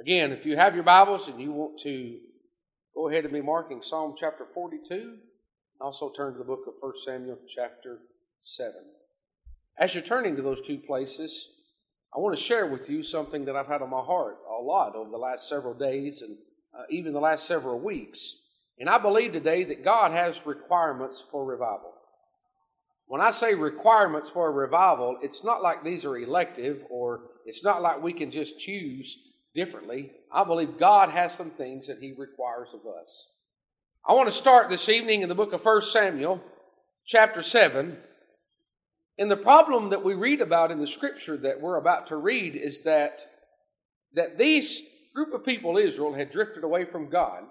Again, if you have your Bibles and you want to go ahead and be marking Psalm chapter 42, also turn to the book of 1 Samuel chapter 7. As you're turning to those two places, I want to share with you something that I've had on my heart a lot over the last several days and uh, even the last several weeks. And I believe today that God has requirements for revival. When I say requirements for a revival, it's not like these are elective or it's not like we can just choose differently. I believe God has some things that He requires of us. I want to start this evening in the book of 1 Samuel, chapter 7. And the problem that we read about in the scripture that we're about to read is that, that these group of people, Israel, had drifted away from God.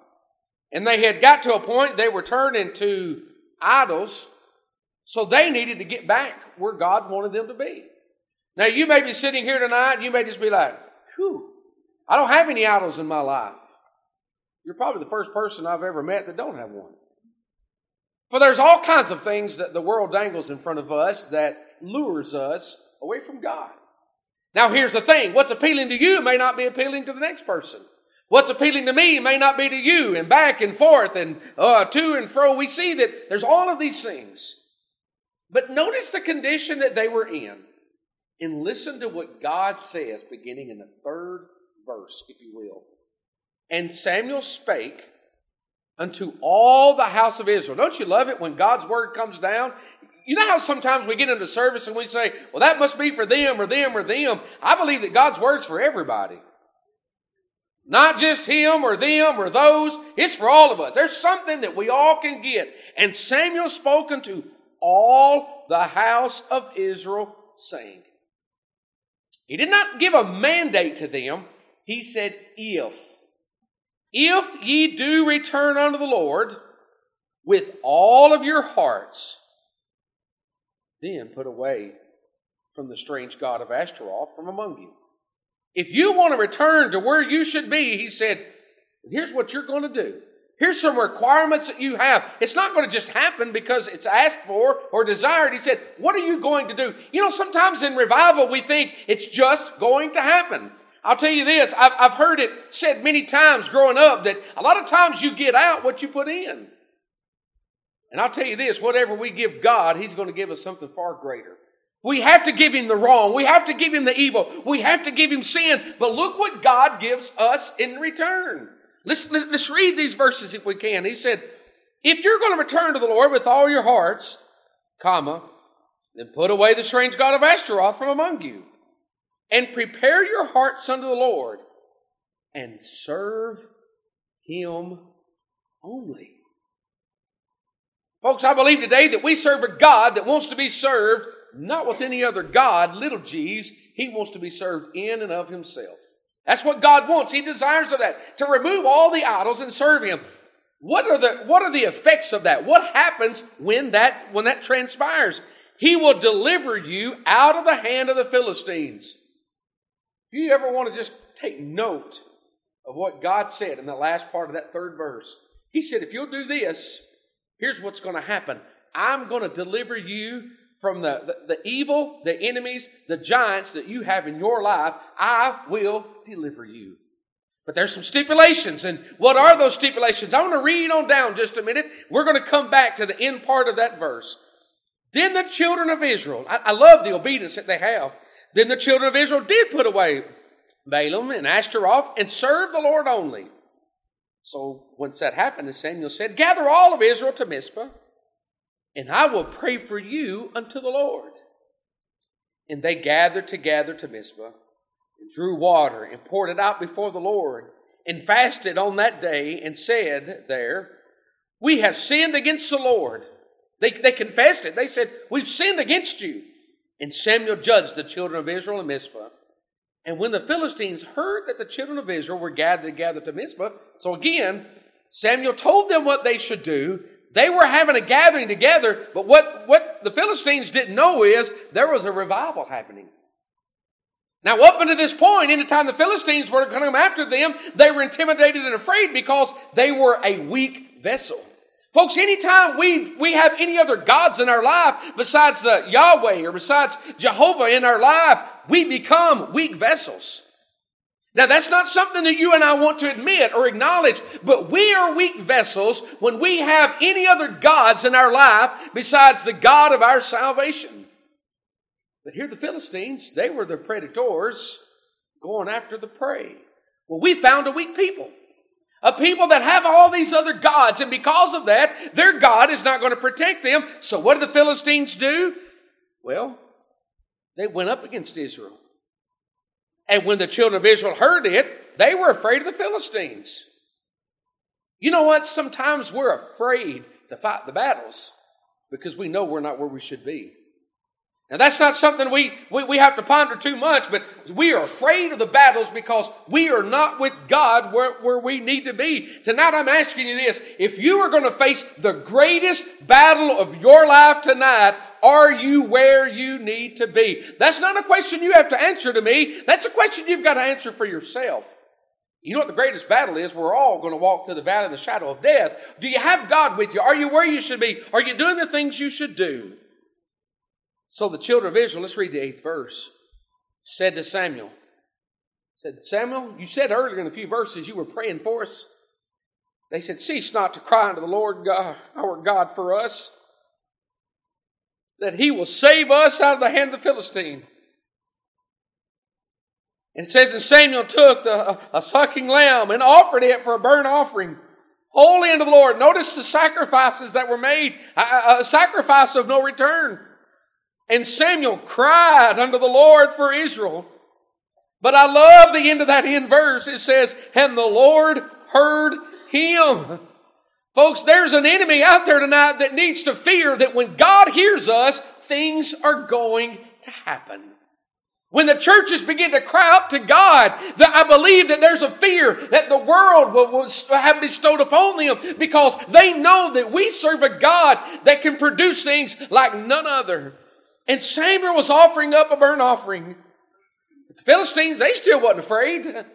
And they had got to a point they were turned into idols, so they needed to get back where God wanted them to be. Now, you may be sitting here tonight, you may just be like, whew, I don't have any idols in my life. You're probably the first person I've ever met that don't have one. For there's all kinds of things that the world dangles in front of us that lures us away from God. Now, here's the thing what's appealing to you may not be appealing to the next person. What's appealing to me may not be to you, and back and forth and uh, to and fro. We see that there's all of these things. But notice the condition that they were in. And listen to what God says beginning in the third verse, if you will. And Samuel spake unto all the house of Israel. Don't you love it when God's word comes down? You know how sometimes we get into service and we say, well, that must be for them or them or them. I believe that God's word's for everybody. Not just him or them or those. It's for all of us. There's something that we all can get. And Samuel spoke unto all the house of Israel, saying, He did not give a mandate to them. He said, if. If ye do return unto the Lord with all of your hearts, then put away from the strange God of Ashtaroth from among you. If you want to return to where you should be, he said, here's what you're going to do. Here's some requirements that you have. It's not going to just happen because it's asked for or desired. He said, What are you going to do? You know, sometimes in revival we think it's just going to happen. I'll tell you this, I've, I've heard it said many times growing up that a lot of times you get out what you put in. And I'll tell you this whatever we give God, He's going to give us something far greater. We have to give Him the wrong. We have to give Him the evil. We have to give Him sin. But look what God gives us in return. Let's, let's, let's read these verses if we can. He said, If you're going to return to the Lord with all your hearts, comma, then put away the strange God of Ashtaroth from among you and prepare your hearts unto the Lord and serve Him only. Folks, I believe today that we serve a God that wants to be served not with any other God, little g's. He wants to be served in and of Himself. That's what God wants. He desires of that to remove all the idols and serve Him. What are the what are the effects of that? What happens when that when that transpires? He will deliver you out of the hand of the Philistines. If you ever want to just take note of what God said in the last part of that third verse, He said, if you'll do this, here's what's going to happen. I'm going to deliver you from the, the, the, evil, the enemies, the giants that you have in your life. I will deliver you. But there's some stipulations. And what are those stipulations? I want to read on down just a minute. We're going to come back to the end part of that verse. Then the children of Israel, I, I love the obedience that they have. Then the children of Israel did put away Baalim and Ashtaroth and serve the Lord only. So once that happened, Samuel said, Gather all of Israel to Mizpah, and I will pray for you unto the Lord. And they gathered together to Mizpah, and drew water, and poured it out before the Lord, and fasted on that day, and said there, We have sinned against the Lord. They, they confessed it. They said, We've sinned against you. And Samuel judged the children of Israel in Mizpah. And when the Philistines heard that the children of Israel were gathered together to Mizpah, so again, Samuel told them what they should do. They were having a gathering together, but what, what the Philistines didn't know is there was a revival happening. Now, up until this point, anytime the Philistines were going to come after them, they were intimidated and afraid because they were a weak vessel. Folks, anytime we, we have any other gods in our life besides the Yahweh or besides Jehovah in our life, we become weak vessels. Now that's not something that you and I want to admit or acknowledge, but we are weak vessels when we have any other gods in our life besides the God of our salvation. But here the Philistines, they were the predators going after the prey. Well, we found a weak people. A people that have all these other gods, and because of that, their God is not going to protect them. So what did the Philistines do? Well, they went up against Israel. And when the children of Israel heard it, they were afraid of the Philistines. You know what? Sometimes we're afraid to fight the battles because we know we're not where we should be. Now, that's not something we, we, we, have to ponder too much, but we are afraid of the battles because we are not with God where, where we need to be. Tonight, I'm asking you this. If you are going to face the greatest battle of your life tonight, are you where you need to be? That's not a question you have to answer to me. That's a question you've got to answer for yourself. You know what the greatest battle is? We're all going to walk through the valley of the shadow of death. Do you have God with you? Are you where you should be? Are you doing the things you should do? So the children of Israel, let's read the eighth verse, said to Samuel, said, Samuel, you said earlier in a few verses you were praying for us. They said, Cease not to cry unto the Lord God, our God for us, that he will save us out of the hand of the Philistine. And it says, And Samuel took the, a, a sucking lamb and offered it for a burnt offering, holy unto the Lord. Notice the sacrifices that were made, a, a sacrifice of no return. And Samuel cried unto the Lord for Israel. But I love the end of that end verse. It says, And the Lord heard him. Folks, there's an enemy out there tonight that needs to fear that when God hears us, things are going to happen. When the churches begin to cry out to God, that I believe that there's a fear that the world will, will have bestowed upon them because they know that we serve a God that can produce things like none other. And Samuel was offering up a burnt offering. The Philistines, they still wasn't afraid.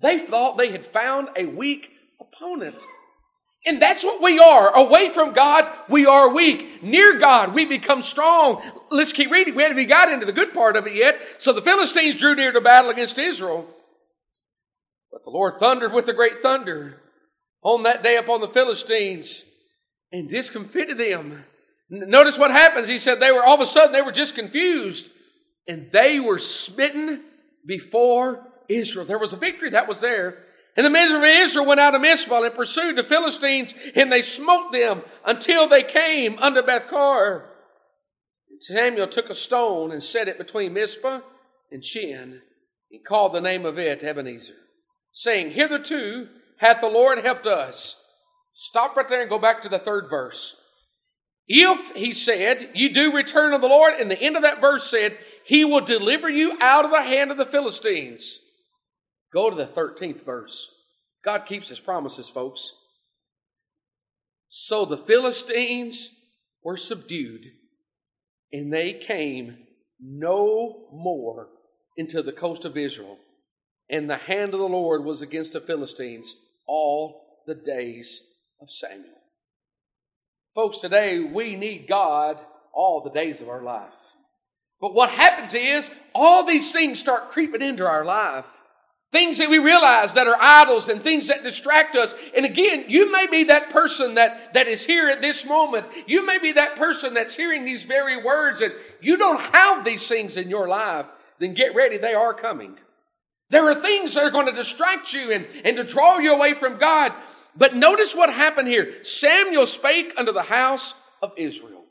They thought they had found a weak opponent. And that's what we are. Away from God, we are weak. Near God, we become strong. Let's keep reading. We haven't even got into the good part of it yet. So the Philistines drew near to battle against Israel. But the Lord thundered with a great thunder on that day upon the Philistines and discomfited them. Notice what happens. He said they were all of a sudden they were just confused and they were smitten before Israel. There was a victory that was there. And the men of Israel went out of Mizpah and pursued the Philistines, and they smote them until they came unto Bethcar. And Samuel took a stone and set it between Mizpah and Shin, and called the name of it Ebenezer, saying, Hitherto hath the Lord helped us. Stop right there and go back to the third verse. If, he said, you do return to the Lord, and the end of that verse said, He will deliver you out of the hand of the Philistines. Go to the 13th verse. God keeps his promises, folks. So the Philistines were subdued, and they came no more into the coast of Israel. And the hand of the Lord was against the Philistines all the days of Samuel. Folks, today we need God all the days of our life. But what happens is all these things start creeping into our life. Things that we realize that are idols and things that distract us. And again, you may be that person that, that is here at this moment. You may be that person that's hearing these very words and you don't have these things in your life. Then get ready, they are coming. There are things that are going to distract you and, and to draw you away from God. But notice what happened here. Samuel spake unto the house of Israel.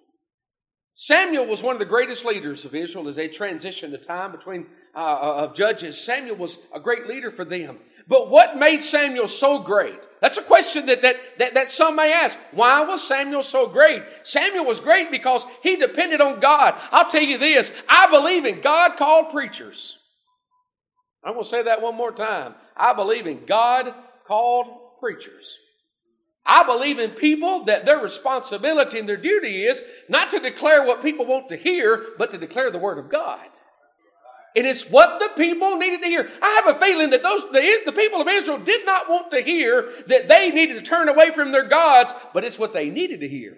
Samuel was one of the greatest leaders of Israel as they transitioned the time between uh, uh, of judges. Samuel was a great leader for them. But what made Samuel so great? That's a question that, that, that, that some may ask. Why was Samuel so great? Samuel was great because he depended on God. I'll tell you this. I believe in God called preachers. I'm going to say that one more time. I believe in God called preachers. I believe in people that their responsibility and their duty is not to declare what people want to hear, but to declare the Word of God. And it's what the people needed to hear. I have a feeling that those the, the people of Israel did not want to hear that they needed to turn away from their gods, but it's what they needed to hear.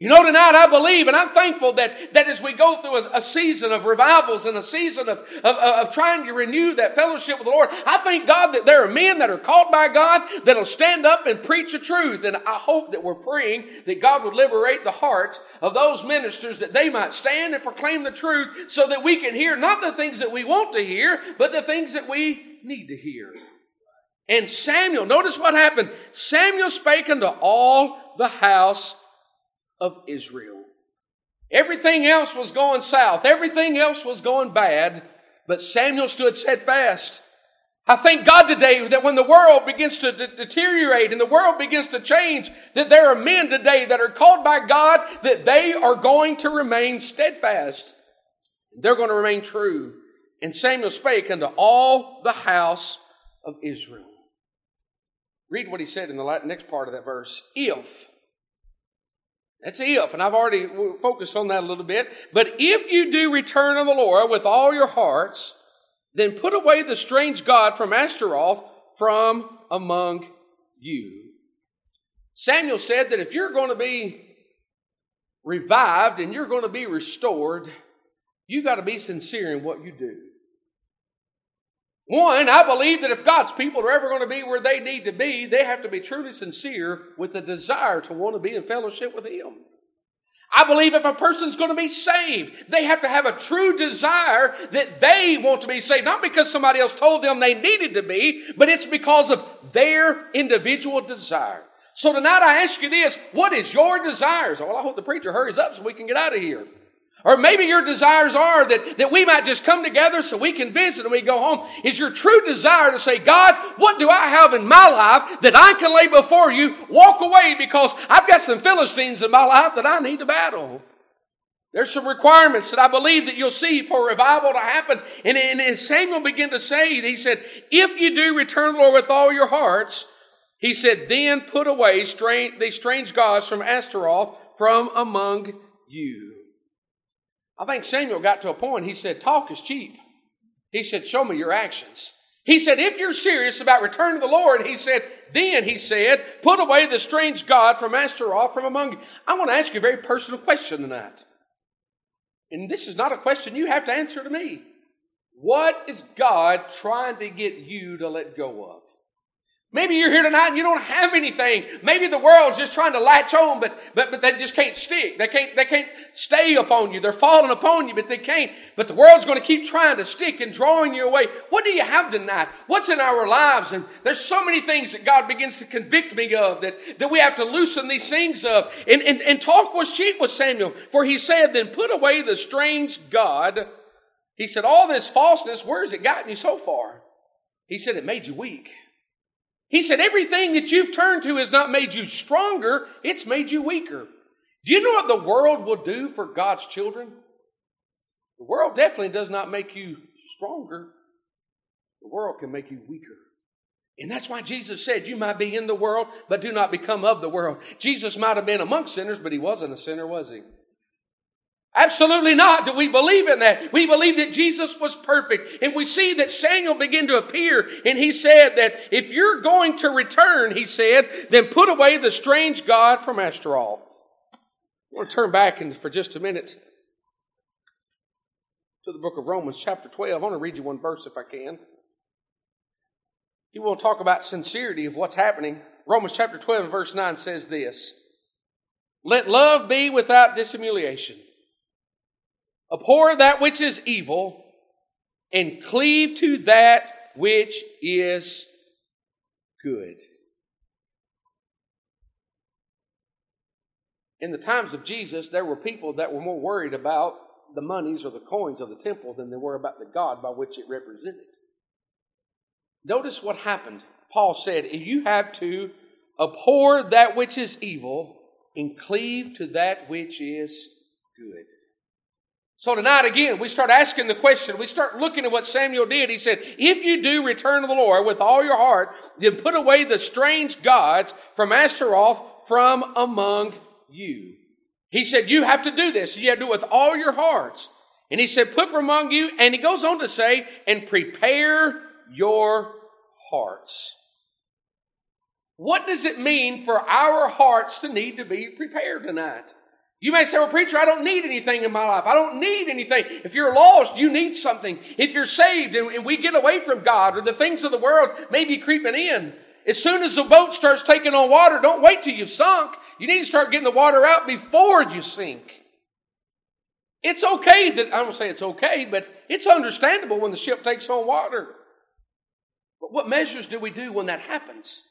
You know, tonight I believe and I'm thankful that, that as we go through a, a season of revivals and a season of, of, of, trying to renew that fellowship with the Lord, I thank God that there are men that are called by God that'll stand up and preach the truth. And I hope that we're praying that God would liberate the hearts of those ministers that they might stand and proclaim the truth so that we can hear not the things that we want to hear, but the things that we need to hear. And Samuel, notice what happened. Samuel spake unto all the house of Israel. Everything else was going south, everything else was going bad, but Samuel stood steadfast. I thank God today that when the world begins to de- deteriorate and the world begins to change, that there are men today that are called by God that they are going to remain steadfast. They're going to remain true. And Samuel spake unto all the house of Israel. Read what he said in the next part of that verse. If that's if, and I've already focused on that a little bit. But if you do return to the Lord with all your hearts, then put away the strange God from Ashtaroth from among you. Samuel said that if you're going to be revived and you're going to be restored, you got to be sincere in what you do. One, I believe that if God's people are ever going to be where they need to be, they have to be truly sincere with the desire to want to be in fellowship with Him. I believe if a person's going to be saved, they have to have a true desire that they want to be saved. Not because somebody else told them they needed to be, but it's because of their individual desire. So tonight I ask you this, what is your desires? Well, I hope the preacher hurries up so we can get out of here. Or maybe your desires are that, that we might just come together so we can visit and we go home. Is your true desire to say, God, what do I have in my life that I can lay before you? Walk away because I've got some Philistines in my life that I need to battle. There's some requirements that I believe that you'll see for revival to happen. And, and, and Samuel began to say, he said, if you do return the Lord with all your hearts, he said, then put away strange, these strange gods from Ashtaroth from among you. I think Samuel got to a point, he said, Talk is cheap. He said, Show me your actions. He said, If you're serious about returning to the Lord, he said, Then, he said, put away the strange God from Ashtaroth from among you. I want to ask you a very personal question tonight. And this is not a question you have to answer to me. What is God trying to get you to let go of? Maybe you're here tonight and you don't have anything. Maybe the world's just trying to latch on, but, but, but they just can't stick. They can't, they can't stay upon you. They're falling upon you, but they can't. But the world's going to keep trying to stick and drawing you away. What do you have tonight? What's in our lives? And there's so many things that God begins to convict me of that, that we have to loosen these things of. And, and, and talk was cheap with Samuel, for he said, then put away the strange God. He said, all this falseness, where has it gotten you so far? He said, it made you weak. He said, everything that you've turned to has not made you stronger, it's made you weaker. Do you know what the world will do for God's children? The world definitely does not make you stronger. The world can make you weaker. And that's why Jesus said, You might be in the world, but do not become of the world. Jesus might have been among sinners, but he wasn't a sinner, was he? Absolutely not do we believe in that. We believe that Jesus was perfect. And we see that Samuel began to appear and he said that if you're going to return, he said, then put away the strange God from Ashtaroth. I want to turn back in for just a minute to the book of Romans, chapter 12. I want to read you one verse if I can. You want to talk about sincerity of what's happening. Romans chapter 12, verse 9 says this Let love be without dissimulation. Abhor that which is evil and cleave to that which is good. In the times of Jesus, there were people that were more worried about the monies or the coins of the temple than they were about the God by which it represented. Notice what happened. Paul said, if you have to abhor that which is evil and cleave to that which is good. So tonight again, we start asking the question, we start looking at what Samuel did. He said, if you do return to the Lord with all your heart, then put away the strange gods from Ashtaroth from among you. He said, you have to do this. You have to do it with all your hearts. And he said, put from among you. And he goes on to say, and prepare your hearts. What does it mean for our hearts to need to be prepared tonight? You may say, well, preacher, I don't need anything in my life. I don't need anything. If you're lost, you need something. If you're saved and, we get away from God or the things of the world may be creeping in, as soon as the boat starts taking on water, don't wait till you've sunk. You need to start getting the water out before you sink. It's okay that, I don't say it's okay, but it's understandable when the ship takes on water. But what measures do we do when that happens?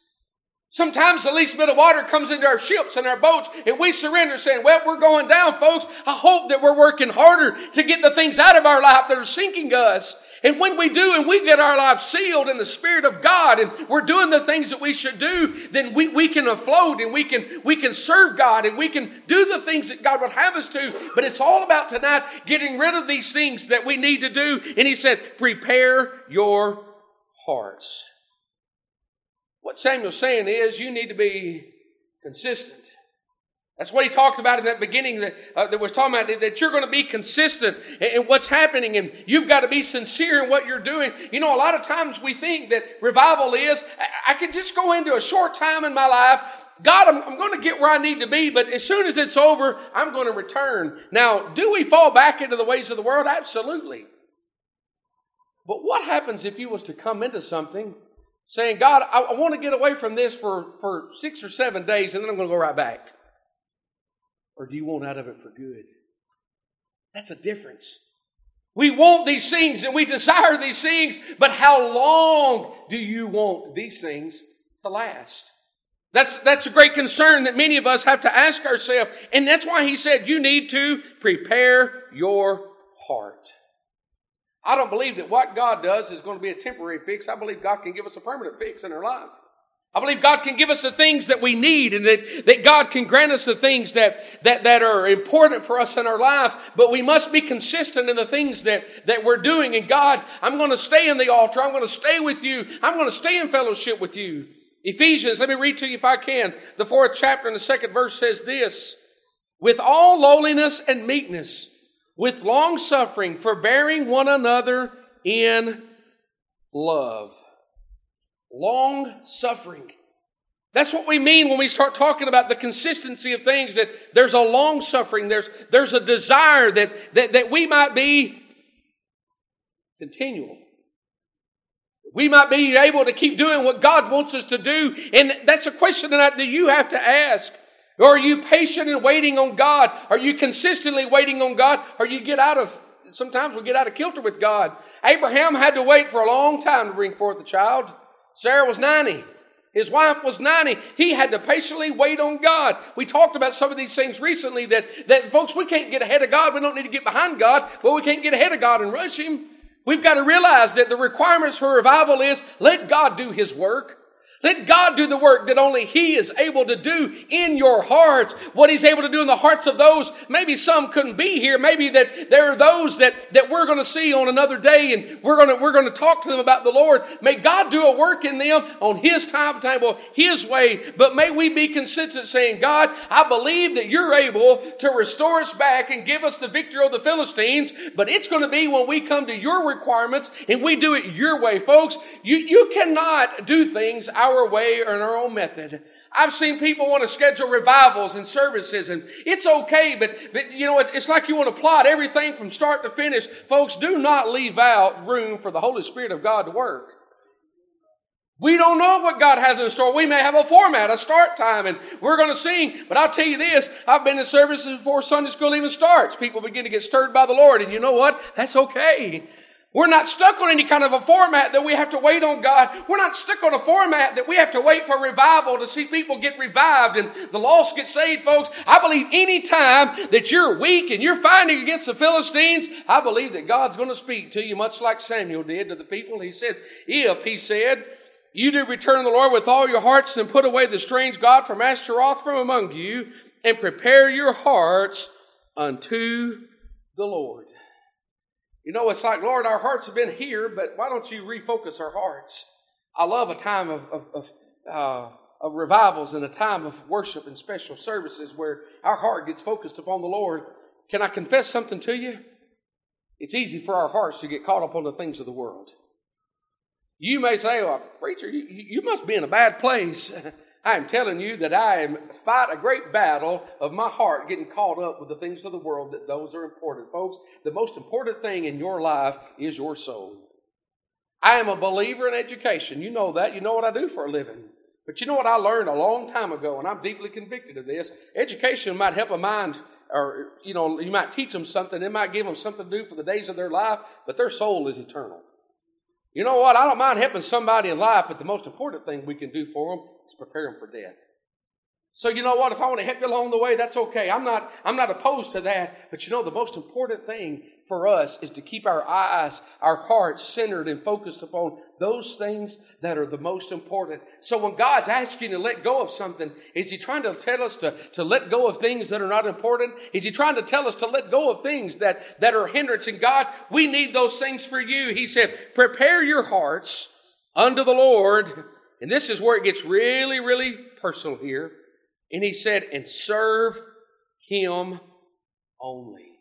Sometimes the least bit of water comes into our ships and our boats, and we surrender saying, Well, we're going down, folks. I hope that we're working harder to get the things out of our life that are sinking us. And when we do, and we get our lives sealed in the Spirit of God, and we're doing the things that we should do, then we, we can afloat and we can, we can serve God and we can do the things that God would have us to. But it's all about tonight getting rid of these things that we need to do. And He said, prepare your hearts. What Samuel's saying is you need to be consistent. That's what he talked about in that beginning that, uh, that was talking about that you're going to be consistent in, in what's happening and you've got to be sincere in what you're doing. You know, a lot of times we think that revival is, I, I can just go into a short time in my life. God, I'm, I'm going to get where I need to be, but as soon as it's over, I'm going to return. Now, do we fall back into the ways of the world? Absolutely. But what happens if you was to come into something saying, God, I, I want to get away from this for, for six or seven days and then I'm going to go right back? Or do you want out of it for good? That's a difference. We want these things and we desire these things, but how long do you want these things to last? That's, that's a great concern that many of us have to ask ourselves. And that's why he said you need to prepare your heart. I don't believe that what God does is going to be a temporary fix. I believe God can give us a permanent fix in our life. I believe God can give us the things that we need and that, that God can grant us the things that, that, that are important for us in our life, but we must be consistent in the things that, that we're doing. And God, I'm going to stay in the altar. I'm going to stay with you. I'm going to stay in fellowship with you. Ephesians, let me read to you if I can. The fourth chapter and the second verse says this, with all lowliness and meekness, with long suffering, forbearing one another in love. Long suffering. That's what we mean when we start talking about the consistency of things, that there's a long suffering, there's, there's a desire that, that, that we might be continual. We might be able to keep doing what God wants us to do. And that's a question that you have to ask. Or are you patient and waiting on God? Are you consistently waiting on God? Or you get out of, sometimes we get out of kilter with God. Abraham had to wait for a long time to bring forth a child. Sarah was 90. His wife was 90. He had to patiently wait on God. We talked about some of these things recently that, that folks, we can't get ahead of God. We don't need to get behind God, but we can't get ahead of God and rush Him. We've got to realize that the requirements for revival is let God do His work. Let God do the work that only He is able to do in your hearts. What He's able to do in the hearts of those, maybe some couldn't be here. Maybe that there are those that, that we're going to see on another day and we're going to, we're going to talk to them about the Lord. May God do a work in them on His timetable, His way. But may we be consistent saying, God, I believe that you're able to restore us back and give us the victory over the Philistines. But it's going to be when we come to your requirements and we do it your way. Folks, you, you cannot do things our way or in our own method. I've seen people want to schedule revivals and services, and it's okay, but, but you know, it's like you want to plot everything from start to finish. Folks, do not leave out room for the Holy Spirit of God to work. We don't know what God has in store. We may have a format, a start time, and we're going to sing. But I'll tell you this, I've been in services before Sunday school even starts. People begin to get stirred by the Lord, and you know what? That's okay. We're not stuck on any kind of a format that we have to wait on God. We're not stuck on a format that we have to wait for revival to see people get revived and the lost get saved, folks. I believe any time that you're weak and you're fighting against the Philistines, I believe that God's going to speak to you much like Samuel did to the people. He said, if, he said, you do return to the Lord with all your hearts and put away the strange God from Ashtaroth from among you and prepare your hearts unto the Lord. You know, it's like, Lord, our hearts have been here, but why don't you refocus our hearts? I love a time of, of, of, uh, of revivals and a time of worship and special services where our heart gets focused upon the Lord. Can I confess something to you? It's easy for our hearts to get caught up on the things of the world. You may say, well, preacher, you, you must be in a bad place. I am telling you that I am fight a great battle of my heart getting caught up with the things of the world that those are important. Folks, the most important thing in your life is your soul. I am a believer in education. You know that. You know what I do for a living. But you know what I learned a long time ago, and I'm deeply convicted of this? Education might help a mind, or, you know, you might teach them something. It might give them something to do for the days of their life, but their soul is eternal. You know what? I don't mind helping somebody in life, but the most important thing we can do for them is prepare them for death. So you know what? If I want to help you along the way, that's okay. I'm not, I'm not opposed to that. But you know, the most important thing for us is to keep our eyes, our hearts centered and focused upon those things that are the most important. So when God's asking you to let go of something, is He trying to tell us to, to let go of things that are not important? Is He trying to tell us to let go of things that, that are hindrance? And God, we need those things for you. He said, prepare your hearts unto the Lord. And this is where it gets really, really personal here. And he said, and serve him only.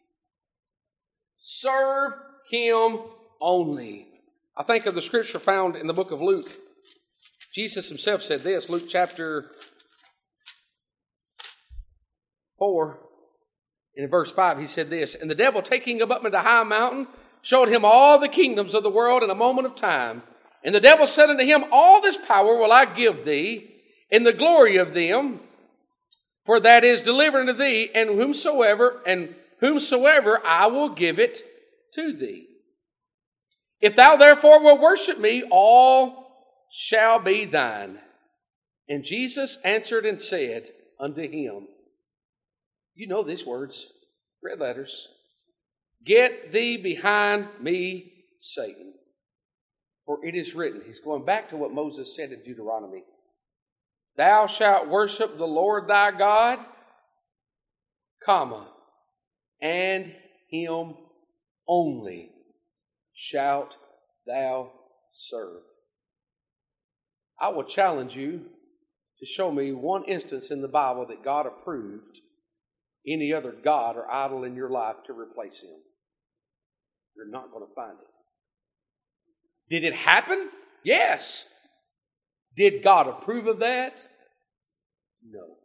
Serve him only. I think of the scripture found in the book of Luke. Jesus himself said this, Luke chapter 4, in verse 5, he said this And the devil, taking him up into a high mountain, showed him all the kingdoms of the world in a moment of time. And the devil said unto him, All this power will I give thee, in the glory of them, for that is delivered unto thee, and whomsoever and whomsoever I will give it to thee. If thou therefore will worship me, all shall be thine. And Jesus answered and said unto him, You know these words, red letters. Get thee behind me, Satan. For it is written, he's going back to what Moses said in Deuteronomy Thou shalt worship the Lord thy God, comma, and him only shalt thou serve. I will challenge you to show me one instance in the Bible that God approved any other God or idol in your life to replace him. You're not going to find it. Did it happen? Yes. Did God approve of that? No.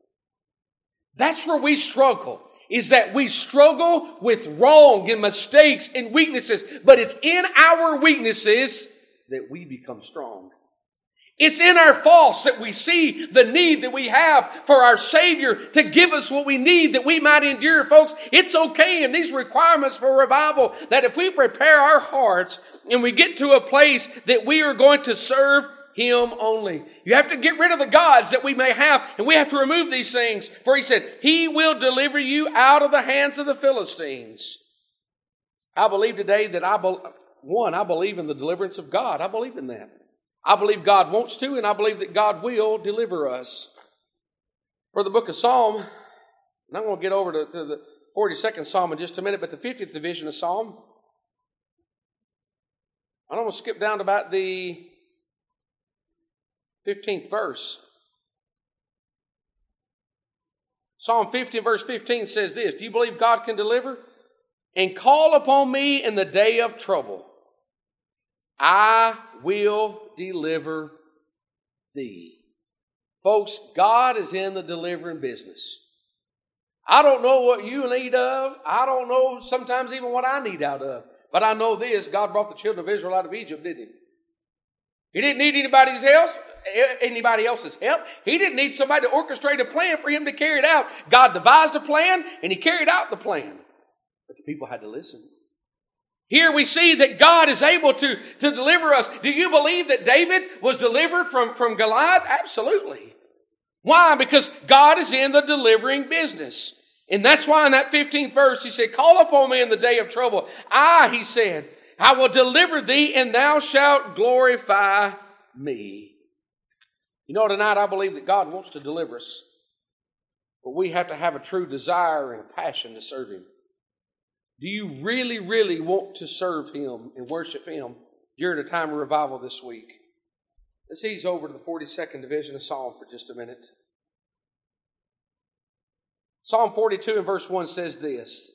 That's where we struggle. Is that we struggle with wrong and mistakes and weaknesses, but it's in our weaknesses that we become strong. It's in our faults that we see the need that we have for our Savior to give us what we need that we might endure, folks. It's okay in these requirements for revival that if we prepare our hearts and we get to a place that we are going to serve him only. You have to get rid of the gods that we may have, and we have to remove these things. For he said, He will deliver you out of the hands of the Philistines. I believe today that I, be- one, I believe in the deliverance of God. I believe in that. I believe God wants to, and I believe that God will deliver us. For the book of Psalm, and I'm going to get over to, to the 42nd Psalm in just a minute, but the 50th division of Psalm, I'm going to skip down to about the 15th verse. Psalm 50 verse 15 says this Do you believe God can deliver? And call upon me in the day of trouble. I will deliver thee. Folks, God is in the delivering business. I don't know what you need of. I don't know sometimes even what I need out of. But I know this God brought the children of Israel out of Egypt, didn't he? He didn't need anybody's else, eh, anybody else's help. He didn't need somebody to orchestrate a plan for him to carry it out. God devised a plan and he carried out the plan. But the people had to listen. Here we see that God is able to, to deliver us. Do you believe that David was delivered from, from Goliath? Absolutely. Why? Because God is in the delivering business. And that's why in that 15th verse he said, Call upon me in the day of trouble. I, he said, I will deliver thee, and thou shalt glorify me. You know, tonight I believe that God wants to deliver us, but we have to have a true desire and a passion to serve Him. Do you really, really want to serve Him and worship Him during a time of revival this week? Let's ease over to the 42nd division of Psalm for just a minute. Psalm 42 and verse 1 says this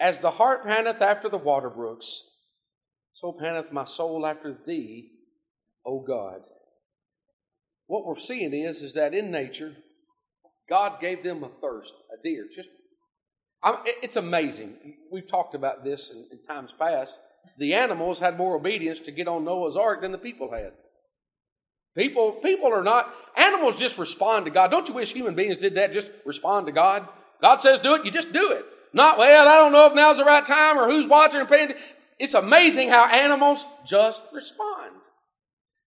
as the hart panteth after the water brooks, so panteth my soul after thee, O God. what we're seeing is, is that in nature, God gave them a thirst, a deer. Just, I'm, it's amazing. We've talked about this in, in times past. The animals had more obedience to get on Noah's ark than the people had. People, people are not, animals just respond to God. Don't you wish human beings did that? Just respond to God? God says do it, you just do it. Not, well, I don't know if now's the right time or who's watching or paying. It's amazing how animals just respond.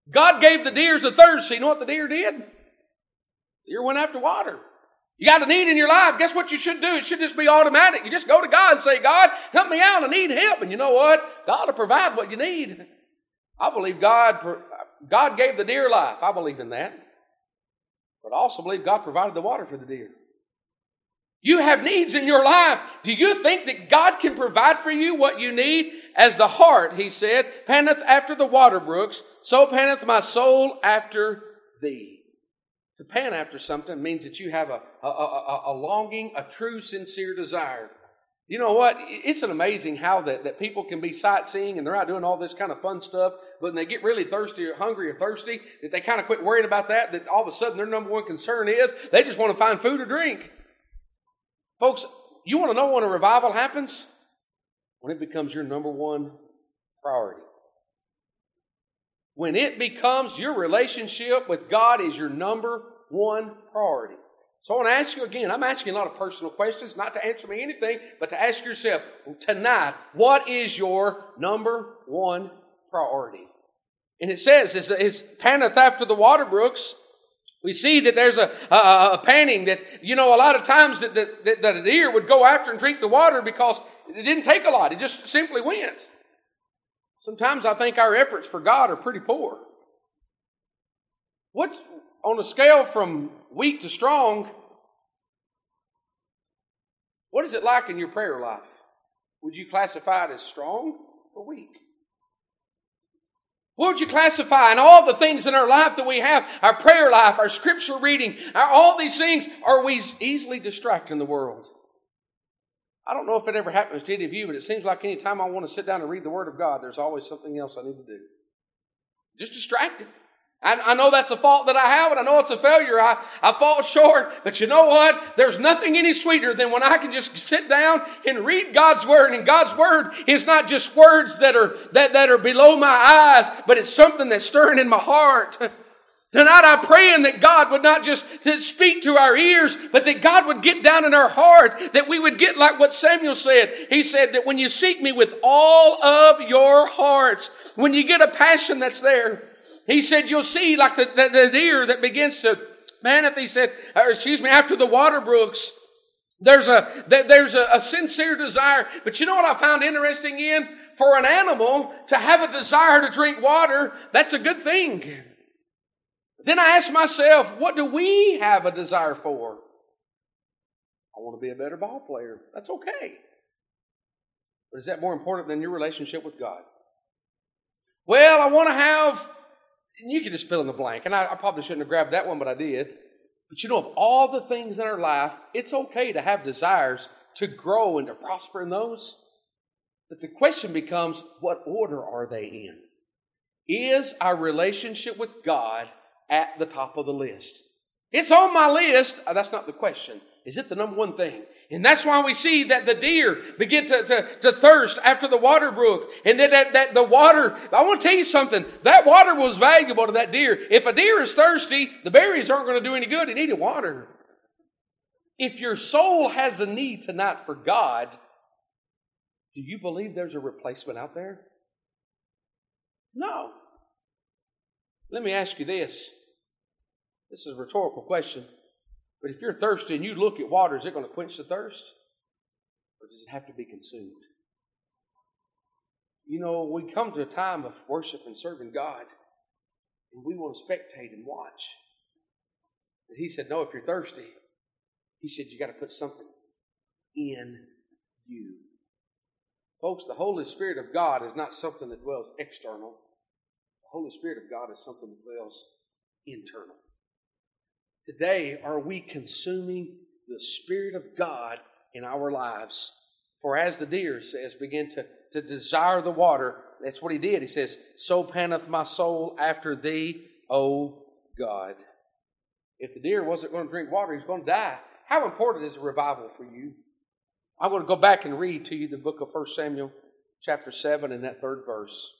God gave the deers the thirst. You know what the deer did? The deer went after water. You got a need in your life. Guess what you should do? It should just be automatic. You just go to God and say, God, help me out. I need help. And you know what? God will provide what you need. I believe God, God gave the deer life. I believe in that. But I also believe God provided the water for the deer. You have needs in your life. Do you think that God can provide for you what you need? As the hart, he said, panteth after the water brooks, so panteth my soul after thee. To pant after something means that you have a, a, a, a longing, a true, sincere desire. You know what? It's amazing how that, that people can be sightseeing and they're out doing all this kind of fun stuff, but when they get really thirsty or hungry or thirsty, that they kind of quit worrying about that, that all of a sudden their number one concern is they just want to find food or drink. Folks, you want to know when a revival happens? When it becomes your number one priority. When it becomes your relationship with God is your number one priority. So I want to ask you again, I'm asking a lot of personal questions, not to answer me anything, but to ask yourself tonight, what is your number one priority? And it says, it's, it's after the water brooks, we see that there's a, a, a panning that, you know, a lot of times that, that, that a deer would go after and drink the water because it didn't take a lot. It just simply went. Sometimes I think our efforts for God are pretty poor. What, on a scale from weak to strong, what is it like in your prayer life? Would you classify it as strong or weak? What would you classify? And all the things in our life that we have, our prayer life, our scripture reading, our, all these things, are we easily distracted in the world? I don't know if it ever happens to any of you, but it seems like any time I want to sit down and read the Word of God, there's always something else I need to do. Just distracted. I, I know that's a fault that I have, and I know it's a failure. I, I fall short, but you know what? There's nothing any sweeter than when I can just sit down and read God's Word. And God's Word is not just words that are, that, that are below my eyes, but it's something that's stirring in my heart. Tonight I'm praying that God would not just speak to our ears, but that God would get down in our heart, that we would get like what Samuel said. He said that when you seek me with all of your hearts, when you get a passion that's there, he said, you'll see like the, the, the deer that begins to maneth, he said, or excuse me, after the water brooks, there's a, there's a, a sincere desire. But you know what I found interesting in? For an animal to have a desire to drink water, that's a good thing. Then I ask myself, what do we have a desire for? I want to be a better ball player. That's okay. But is that more important than your relationship with God? Well, I want to have and you can just fill in the blank. And I, I probably shouldn't have grabbed that one, but I did. But you know, of all the things in our life, it's okay to have desires to grow and to prosper in those. But the question becomes, what order are they in? Is our relationship with God at the top of the list? It's on my list. Uh, that's not the question. Is it the number one thing? And that's why we see that the deer begin to, to, to thirst after the water brook. And that, that, that the water, I want to tell you something. That water was valuable to that deer. If a deer is thirsty, the berries aren't going to do any good. It needed water. If your soul has a need tonight for God, do you believe there's a replacement out there? No. Let me ask you this. This is a rhetorical question. But if you're thirsty and you look at water, is it going to quench the thirst? Or does it have to be consumed? You know, we come to a time of worship and serving God, and we want to spectate and watch. But he said, No, if you're thirsty, he said, you got to put something in you. Folks, the Holy Spirit of God is not something that dwells external. The Holy Spirit of God is something that dwells internal. Today, are we consuming the Spirit of God in our lives? For as the deer says, begin to, to desire the water. That's what he did. He says, So panteth my soul after thee, O God. If the deer wasn't going to drink water, he's going to die. How important is a revival for you? I'm going to go back and read to you the book of 1 Samuel, chapter 7, and that third verse.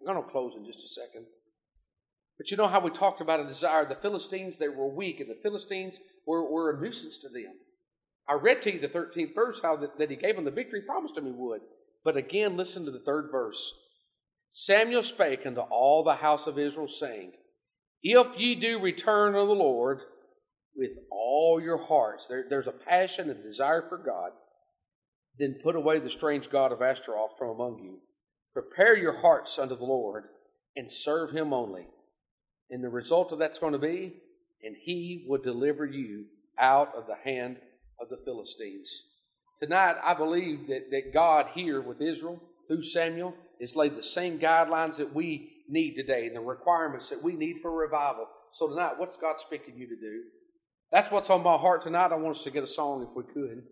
I'm going to close in just a second. But you know how we talked about a desire. The Philistines, they were weak, and the Philistines were, were a nuisance to them. I read to you the 13th verse, how that, that he gave them the victory, promised them he would. But again, listen to the third verse. Samuel spake unto all the house of Israel, saying, If ye do return unto the Lord with all your hearts, there, there's a passion and desire for God, then put away the strange God of Ashtaroth from among you. Prepare your hearts unto the Lord and serve him only. And the result of that's going to be, and he will deliver you out of the hand of the Philistines. Tonight, I believe that, that God here with Israel, through Samuel, has laid the same guidelines that we need today and the requirements that we need for revival. So tonight, what's God speaking you to do? That's what's on my heart tonight. I want us to get a song if we could.